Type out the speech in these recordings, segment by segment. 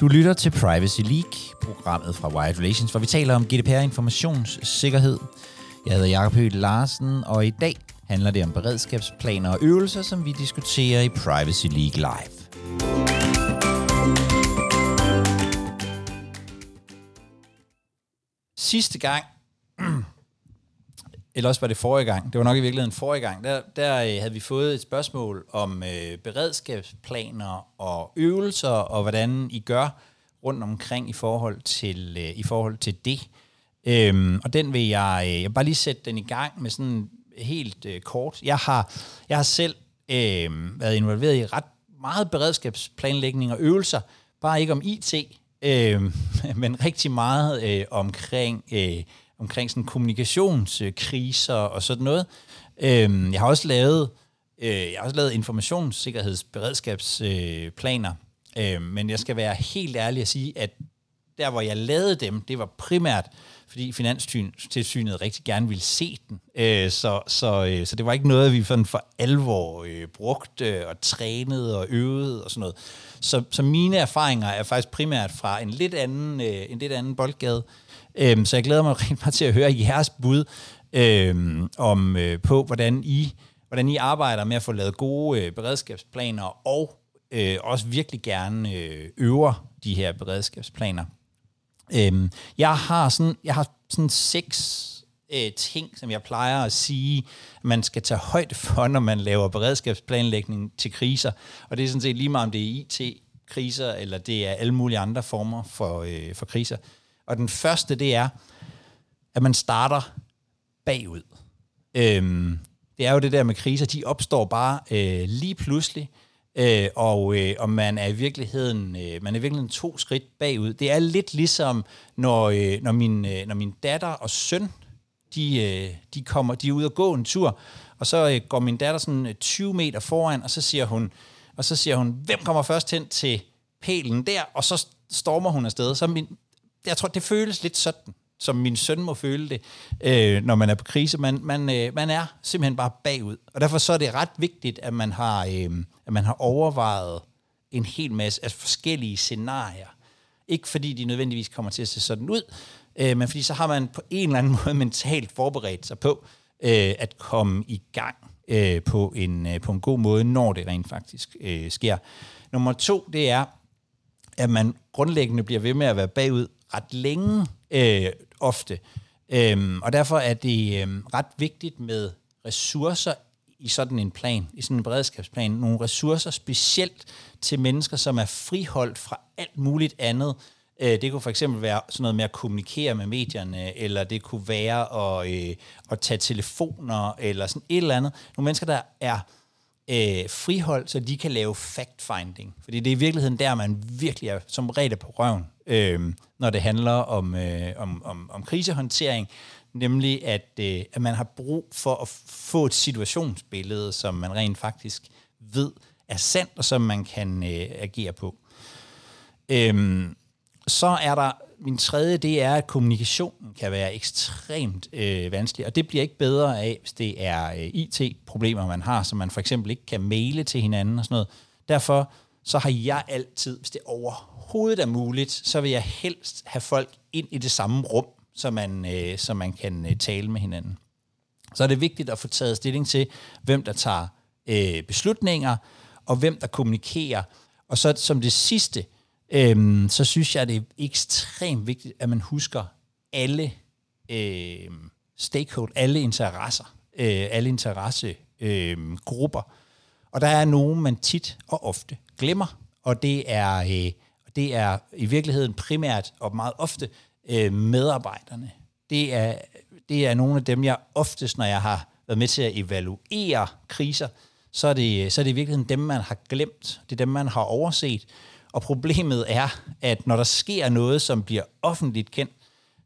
Du lytter til Privacy League, programmet fra Wired Relations, hvor vi taler om GDPR informationssikkerhed. Jeg hedder Jakob Høgh Larsen, og i dag handler det om beredskabsplaner og øvelser, som vi diskuterer i Privacy League Live. Sidste gang, eller også var det forrige gang, det var nok i virkeligheden forrige gang, der, der øh, havde vi fået et spørgsmål om øh, beredskabsplaner og øvelser, og hvordan I gør rundt omkring i forhold til, øh, i forhold til det. Øhm, og den vil jeg, øh, jeg vil bare lige sætte den i gang med sådan helt øh, kort. Jeg har, jeg har selv øh, været involveret i ret meget beredskabsplanlægning og øvelser, bare ikke om IT, øh, men rigtig meget øh, omkring, øh, omkring sådan kommunikationskriser og sådan noget. Øh, jeg har også lavet øh, jeg har også lavet informationssikkerhedsberedskabsplaner, øh, men jeg skal være helt ærlig at sige, at der hvor jeg lavede dem, det var primært fordi Finanstilsynet rigtig gerne ville se den. Øh, så, så, øh, så det var ikke noget, vi sådan for alvor øh, brugte og trænede og øvede og sådan noget. Så, så mine erfaringer er faktisk primært fra en lidt anden, øh, en lidt anden boldgade. Øh, Øhm, så jeg glæder mig rigtig meget til at høre jeres bud øhm, om øh, på, hvordan I, hvordan I arbejder med at få lavet gode øh, beredskabsplaner og øh, også virkelig gerne øh, øver de her beredskabsplaner. Øhm, jeg har sådan, jeg har sådan seks øh, ting, som jeg plejer at sige, man skal tage højde for, når man laver beredskabsplanlægning til kriser. Og det er sådan set lige meget, om det er IT-kriser, eller det er alle mulige andre former for, øh, for kriser. Og den første, det er, at man starter bagud. Øhm, det er jo det der med kriser, de opstår bare øh, lige pludselig, øh, og, øh, og man er i virkeligheden øh, man er i virkeligheden to skridt bagud. Det er lidt ligesom når øh, når min øh, når min datter og søn de øh, de kommer de er ude og gå en tur, og så øh, går min datter sådan øh, 20 meter foran, og så siger hun og så siger hun, hvem kommer først hen til pælen der, og så stormer hun afsted. Så min, jeg tror, det føles lidt sådan som min søn må føle det, øh, når man er på krise. Man, man, øh, man er simpelthen bare bagud. Og derfor så er det ret vigtigt, at man har, øh, at man har overvejet en hel masse altså forskellige scenarier. Ikke fordi de nødvendigvis kommer til at se sådan ud, øh, men fordi så har man på en eller anden måde mentalt forberedt sig på øh, at komme i gang øh, på, en, øh, på en god måde, når det rent faktisk øh, sker. Nummer to, det er, at man grundlæggende bliver ved med at være bagud ret længe, øh, ofte. Øhm, og derfor er det øhm, ret vigtigt med ressourcer i sådan en plan, i sådan en beredskabsplan, nogle ressourcer specielt til mennesker, som er friholdt fra alt muligt andet. Øh, det kunne for eksempel være sådan noget med at kommunikere med medierne, eller det kunne være at, øh, at tage telefoner, eller sådan et eller andet. Nogle mennesker, der er øh, friholdt, så de kan lave fact-finding. Fordi det er i virkeligheden der, man virkelig er som regel på røven, øh, når det handler om, øh, om, om, om krisehåndtering. Nemlig, at, øh, at man har brug for at få et situationsbillede, som man rent faktisk ved er sandt, og som man kan øh, agere på. Øh, så er der min tredje, det er, at kommunikationen kan være ekstremt øh, vanskelig, og det bliver ikke bedre af, hvis det er øh, IT-problemer, man har, som man for eksempel ikke kan maile til hinanden og sådan noget. Derfor så har jeg altid, hvis det overhovedet er muligt, så vil jeg helst have folk ind i det samme rum, så man, øh, så man kan øh, tale med hinanden. Så er det vigtigt at få taget stilling til, hvem der tager øh, beslutninger, og hvem der kommunikerer. Og så som det sidste, øhm, så synes jeg, det er ekstremt vigtigt, at man husker alle øh, stakeholder, alle interesser, øh, alle interessegrupper. Øh, og der er nogen, man tit og ofte glemmer, og det er, øh, det er i virkeligheden primært og meget ofte øh, medarbejderne. Det er, det er nogle af dem, jeg oftest, når jeg har været med til at evaluere kriser, så er det, så er det i virkeligheden dem, man har glemt. Det er dem, man har overset. Og problemet er, at når der sker noget, som bliver offentligt kendt,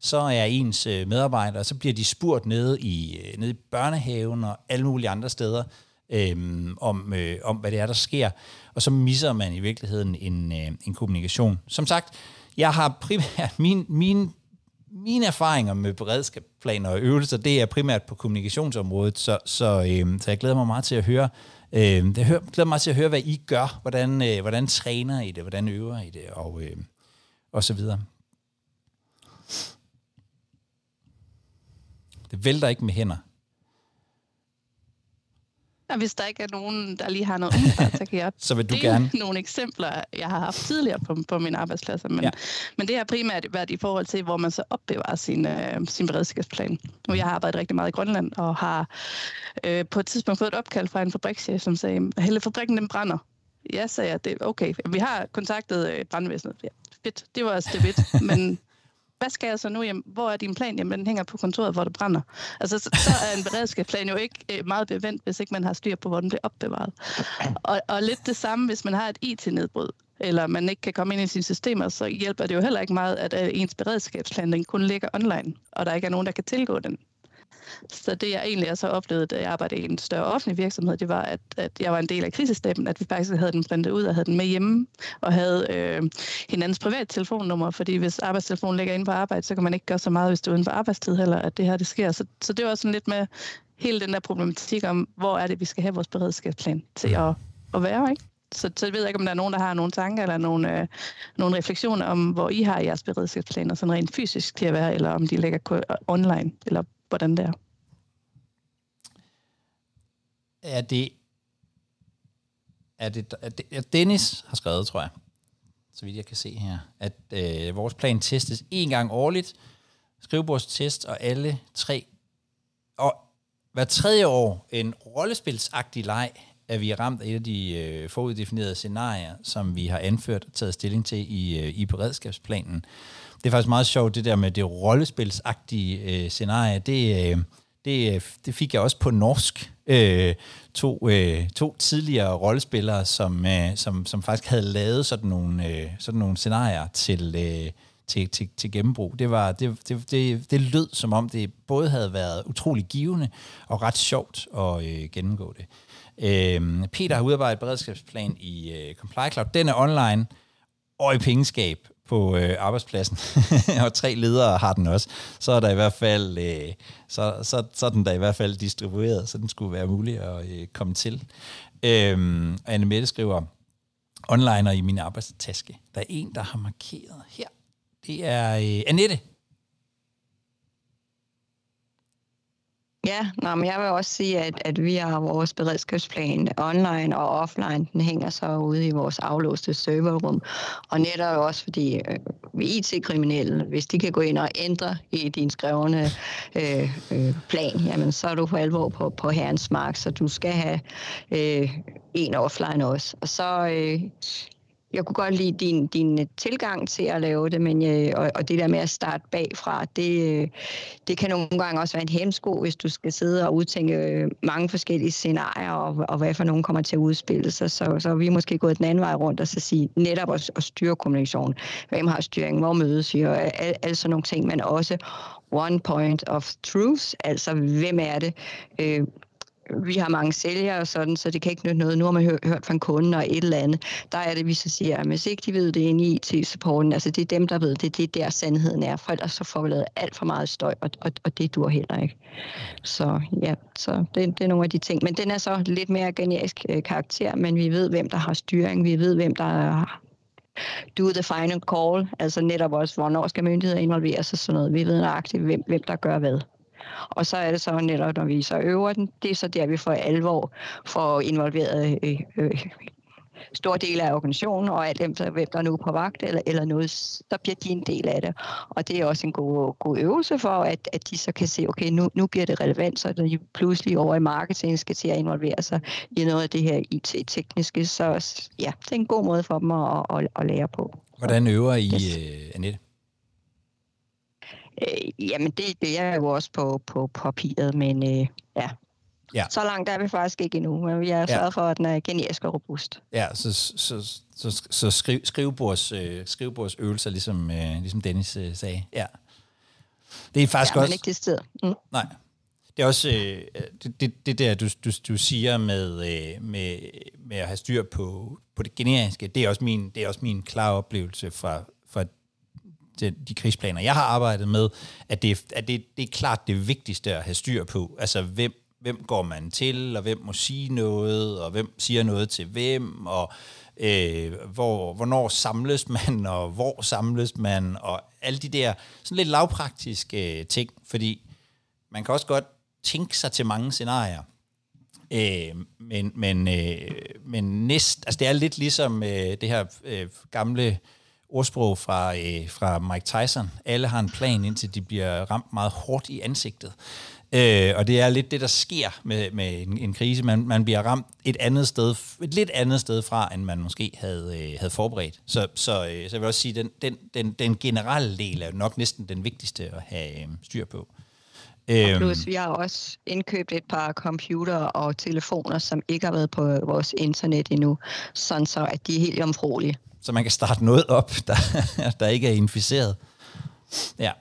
så er ens øh, medarbejdere, så bliver de spurgt nede i, øh, nede i børnehaven og alle mulige andre steder, øhm, om, øh, om hvad det er, der sker. Og så misser man i virkeligheden en, øh, en kommunikation. Som sagt, jeg har primært min, min, mine erfaringer med beredskabsplaner og øvelser, det er primært på kommunikationsområdet, så, så, øh, så jeg glæder mig meget til at høre, øh, jeg glæder mig til at høre, hvad I gør, hvordan, øh, hvordan træner I det, hvordan øver I det, og, øh, og så videre. Det vælter ikke med hænder. Og hvis der ikke er nogen, der lige har noget umiddelbart, så kan jeg så vil du dele gerne. nogle eksempler, jeg har haft tidligere på, på mine arbejdspladser. Men, Ja. ja. men det har primært været i forhold til, hvor man så opbevarer sin, øh, sin beredskabsplan. Nu jeg har arbejdet rigtig meget i Grønland, og har øh, på et tidspunkt fået et opkald fra en fabrikschef, som sagde, hele fabrikken den brænder. Jeg sagde, at det okay. Vi har kontaktet øh, brandvæsenet. Ja, fedt, det var step 1. Men hvad skal jeg så nu? Jamen, hvor er din plan? Jamen, den hænger på kontoret, hvor det brænder. Altså, så, så er en beredskabsplan jo ikke øh, meget bevendt, hvis ikke man har styr på, hvor den bliver opbevaret. Og, og lidt det samme, hvis man har et IT-nedbrud, eller man ikke kan komme ind i sine systemer, så hjælper det jo heller ikke meget, at øh, ens beredskabsplan den kun ligger online, og der ikke er nogen, der kan tilgå den. Så det jeg egentlig også har oplevet, da jeg arbejdede i en større offentlig virksomhed, det var, at, at jeg var en del af krisestaben, at vi faktisk havde den printet ud og havde den med hjemme, og havde øh, hinandens privat telefonnummer, fordi hvis arbejdstelefonen ligger inde på arbejde, så kan man ikke gøre så meget, hvis du er uden for arbejdstid heller, at det her det sker. Så, så det var sådan lidt med hele den der problematik om, hvor er det, vi skal have vores beredskabsplan til at, at være, ikke? Så, så jeg ved ikke, om der er nogen, der har nogle tanker eller nogle, øh, nogle refleksioner om, hvor I har jeres beredskabsplaner sådan rent fysisk til at være, eller om de ligger ko- online, eller hvordan det er. Er det, er det, er det er Dennis har skrevet, tror jeg, så vidt jeg kan se her, at øh, vores plan testes en gang årligt, skrivebordstest og alle tre, og hver tredje år en rollespilsagtig leg, er vi ramt af et af de øh, foruddefinerede scenarier, som vi har anført og taget stilling til i, øh, i beredskabsplanen. Det er faktisk meget sjovt, det der med det rollespilsagtige øh, scenarie. Det, øh, det, øh, det fik jeg også på norsk. Øh, to, øh, to tidligere rollespillere, som, øh, som, som faktisk havde lavet sådan nogle, øh, sådan nogle scenarier til, øh, til, til, til gennembrug. Det, var, det, det, det, det lød som om, det både havde været utrolig givende og ret sjovt at øh, gennemgå det. Øh, Peter har udarbejdet beredskabsplan i øh, Comply Cloud. Den er online og i pengeskab på øh, arbejdspladsen, og tre ledere har den også, så er der i hvert fald øh, så, så, så er den der i hvert fald distribueret, så den skulle være mulig at øh, komme til. Øhm, Anne Mette skriver, onliner i min arbejdstaske. Der er en, der har markeret her. Det er øh, Annette. Ja, nå, men jeg vil også sige, at, at vi har vores beredskabsplan online og offline. Den hænger så ude i vores aflåste serverrum. Og netop også fordi øh, vi IT-kriminelle, hvis de kan gå ind og ændre i din skrevne øh, øh, plan, jamen så er du for alvor på, på herrens mark, så du skal have øh, en offline også. Og så... Øh, jeg kunne godt lide din, din øh, tilgang til at lave det, men øh, og, og det der med at starte bagfra, det, øh, det kan nogle gange også være en hemsko, hvis du skal sidde og udtænke øh, mange forskellige scenarier, og, og hvad for nogen kommer til at udspille sig. Så, så er vi måske gået den anden vej rundt og så sige netop at, at styre kommunikationen. Hvem har styringen? Hvor mødes vi? Og alle al sådan nogle ting, men også one point of truth, altså hvem er det? Øh, vi har mange sælgere og sådan, så det kan ikke nytte noget. Nu har man hørt, fra en kunde og et eller andet. Der er det, vi så siger, at hvis ikke de ved det inde i IT-supporten, altså det er dem, der ved det, det er der sandheden er, for ellers så får vi lavet alt for meget støj, og, og, og det dur heller ikke. Så ja, så det, det er nogle af de ting. Men den er så lidt mere generisk øh, karakter, men vi ved, hvem der har styring, vi ved, hvem der har do the final call, altså netop også, hvornår skal myndigheder involvere sig sådan noget. Vi ved nøjagtigt, hvem, hvem der gør hvad. Og så er det så netop, når vi så øver den, det er så der, vi for alvor får involveret øh, øh, stor del af organisationen, og alt dem, hvem der er nu på vagt eller, eller noget, så bliver de en del af det. Og det er også en god, god øvelse for, at, at de så kan se, okay, nu, nu bliver det relevant, så de pludselig over i marketing skal til at involvere sig i noget af det her IT-tekniske. Så ja, det er en god måde for dem at, at, at lære på. Hvordan øver I, Yes. øh, Annette? Øh, jamen, det, det er jo også på, på papiret, men øh, ja. Ja. Så langt er vi faktisk ikke endnu, men vi har sørget for, at den er generisk og robust. Ja, så, så, så, så skriv, skrivebords, øh, skrivebordsøvelser, ligesom, øh, ligesom Dennis øh, sagde. Ja. Det er faktisk ja, også... ikke det sted. Mm. Nej. Det er også øh, det, det, det der, du, du, du siger med, øh, med, med at have styr på, på det generiske, det er også min, det er også min klare oplevelse fra de, de krigsplaner, jeg har arbejdet med, at det, at det, det er klart det vigtigste at have styr på. Altså, hvem, hvem går man til, og hvem må sige noget, og hvem siger noget til hvem, og øh, hvor, hvornår samles man, og hvor samles man, og alle de der sådan lidt lavpraktiske øh, ting, fordi man kan også godt tænke sig til mange scenarier, øh, men, men, øh, men næst, altså det er lidt ligesom øh, det her øh, gamle ordsprog fra, øh, fra Mike Tyson. Alle har en plan, indtil de bliver ramt meget hårdt i ansigtet. Øh, og det er lidt det, der sker med, med en, en krise. Man, man bliver ramt et andet sted, et lidt andet sted fra, end man måske havde, øh, havde forberedt. Så, så, øh, så jeg vil også sige, den, den, den, den generelle del er nok næsten den vigtigste at have øh, styr på. Og øhm. plus, vi har også indkøbt et par computer og telefoner, som ikke har været på vores internet endnu, sådan så at de er helt omfrolige. Så man kan starte noget op, der, der ikke er inficeret. Ja.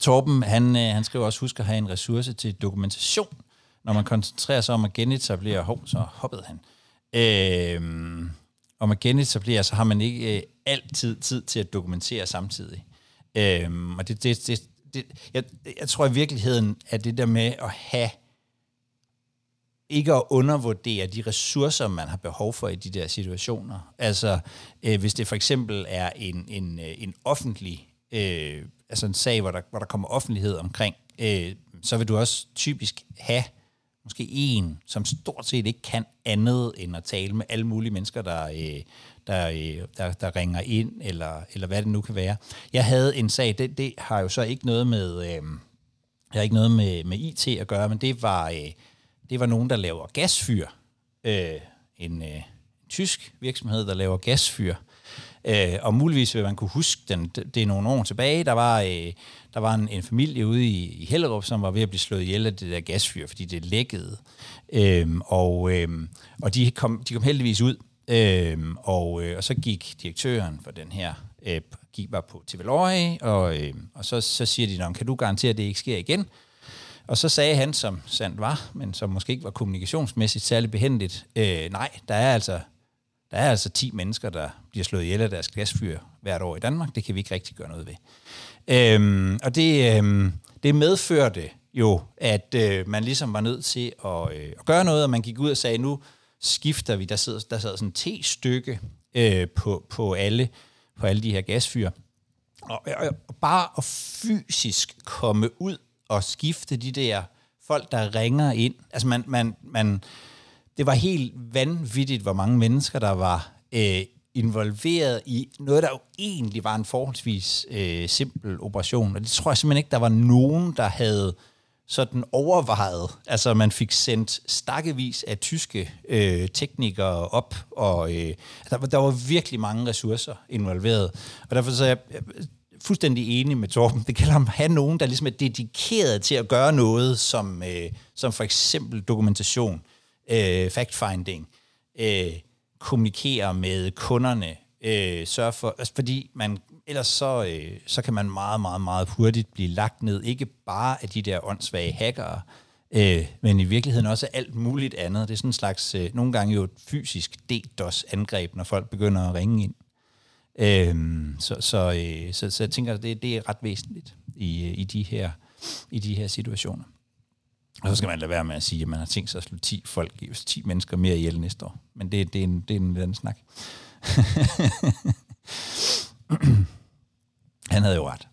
Torben, han, øh, han skriver også, husk at have en ressource til dokumentation. Når man koncentrerer sig om at genetablere, hov, så hoppede han. Øh, om at genetablere, så har man ikke øh, altid tid til at dokumentere samtidig. Øh, og det, det, det, det jeg, jeg tror i virkeligheden, at det der med at have ikke at undervurdere de ressourcer, man har behov for i de der situationer. Altså, øh, hvis det for eksempel er en, en, øh, en offentlig øh, altså en sag, hvor der, hvor der kommer offentlighed omkring, øh, så vil du også typisk have måske en, som stort set ikke kan andet end at tale med alle mulige mennesker, der, øh, der, øh, der, der ringer ind, eller, eller hvad det nu kan være. Jeg havde en sag, det, det har jo så ikke noget med, øh, jeg har ikke noget med, med IT at gøre, men det var, øh, det var nogen, der laver gasfyr. Øh, en øh, tysk virksomhed, der laver gasfyr. Øh, og muligvis vil man kunne huske den, det er nogle år tilbage, der var, øh, der var en, en familie ude i, i Hellerup, som var ved at blive slået ihjel af det der gasfyr, fordi det lækkede. Øh, og øh, og de, kom, de kom heldigvis ud, øh, og, øh, og så gik direktøren for den her øh, gik på TV Løje, og, øh, og så, så siger de, kan du garantere, at det ikke sker igen? Og så sagde han, som sandt var, men som måske ikke var kommunikationsmæssigt særlig behendigt, øh, nej, der er altså der er altså 10 mennesker, der bliver slået ihjel af deres gasfyr hvert år i Danmark. Det kan vi ikke rigtig gøre noget ved. Øhm, og det, øhm, det medførte jo, at øh, man ligesom var nødt til at, øh, at gøre noget, og man gik ud og sagde, nu skifter vi. Der sidder, der sad sådan et T-stykke øh, på, på, alle, på alle de her gasfyr. Og, og, og bare at fysisk komme ud og skifte de der folk, der ringer ind. Altså man, man, man, det var helt vanvittigt, hvor mange mennesker, der var øh, involveret i noget, der jo egentlig var en forholdsvis øh, simpel operation. Og det tror jeg simpelthen ikke, der var nogen, der havde sådan overvejet. Altså man fik sendt stakkevis af tyske øh, teknikere op, og øh, der, der var virkelig mange ressourcer involveret. Og derfor så jeg fuldstændig enig med Torben. Det gælder om at have nogen, der ligesom er dedikeret til at gøre noget, som, øh, som for eksempel dokumentation øh, fact-finding, øh, kommunikere med kunderne, øh, sørge for, altså fordi man, ellers så, øh, så kan man meget, meget, meget hurtigt blive lagt ned, ikke bare af de der åndssvage hackere, øh, men i virkeligheden også alt muligt andet. Det er sådan en slags, øh, nogle gange jo et fysisk DDoS-angreb, når folk begynder at ringe ind. Øhm, så, så, øh, så, så jeg tænker, at det, det er ret væsentligt i, øh, i, de her, i de her situationer. Og så skal man lade være med at sige, at man har tænkt sig at slå 10 folk, 10 mennesker mere ihjel næste år. Men det, det, er, en, det er en anden snak. Han havde jo ret.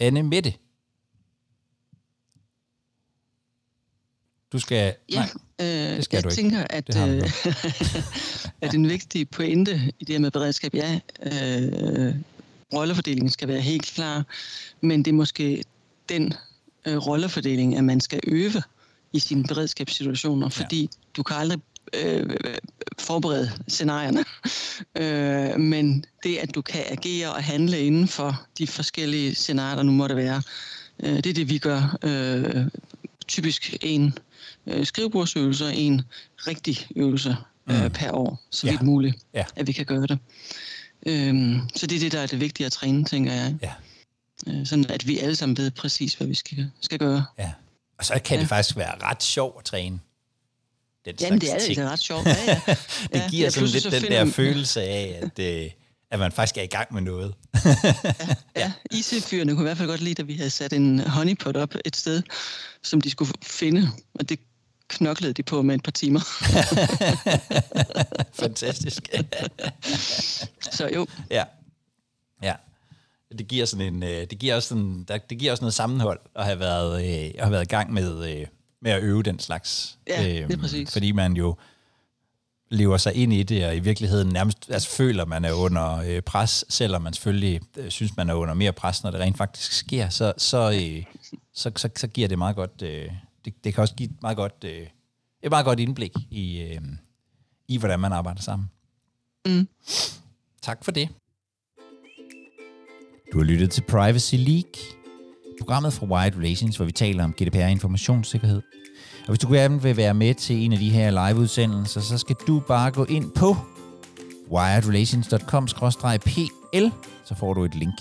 Anne Mette. Du skal... Ja, nej, øh, det skal jeg du tænker, ikke. at, det øh, at en vigtig pointe i det her med beredskab, ja, øh, rollefordelingen skal være helt klar, men det er måske den øh, rollefordeling, at man skal øve i sine beredskabssituationer, fordi ja. du kan aldrig øh, forberede scenarierne. øh, men det, at du kan agere og handle inden for de forskellige scenarier, der nu måtte være, øh, det er det, vi gør. Øh, typisk en øh, skrivebordsøvelser en rigtig øvelse øh, mm. per år, så vidt ja. muligt, ja. at vi kan gøre det. Øhm, så det er det, der er det vigtige at træne, tænker jeg. Ja. Øh, sådan at vi alle sammen ved præcis, hvad vi skal, skal gøre. Ja. Og så kan ja. det faktisk være ret sjovt at træne. den Jamen, det er ting. det ret sjovt. Ja, ja. det ja, giver sådan lidt den der følelse af, at, øh, at man faktisk er i gang med noget. ja, ja. IC-fyrene kunne i hvert fald godt lide, at vi havde sat en honeypot op et sted, som de skulle finde, og det knoklede de på med et par timer. Fantastisk. Så jo. Ja. Ja. Det giver sådan en, øh, det giver også sådan, der, det giver også noget sammenhold at have været, øh, at have været i gang med, øh, med at øve den slags. Ja, det er øhm, præcis. Fordi man jo lever sig ind i det, og i virkeligheden nærmest altså, føler, man er under øh, pres, selvom man selvfølgelig øh, synes, man er under mere pres, når det rent faktisk sker, så, så, øh, så, så, så giver det meget godt, øh, det, det kan også give meget godt, øh, et meget godt indblik i, øh, i, hvordan man arbejder sammen. Mm. Tak for det. Du har lyttet til Privacy League, programmet fra Wired Relations, hvor vi taler om GDPR informationssikkerhed. Og hvis du gerne vil være med til en af de her liveudsendelser, så skal du bare gå ind på wiredrelations.com-pl, så får du et link.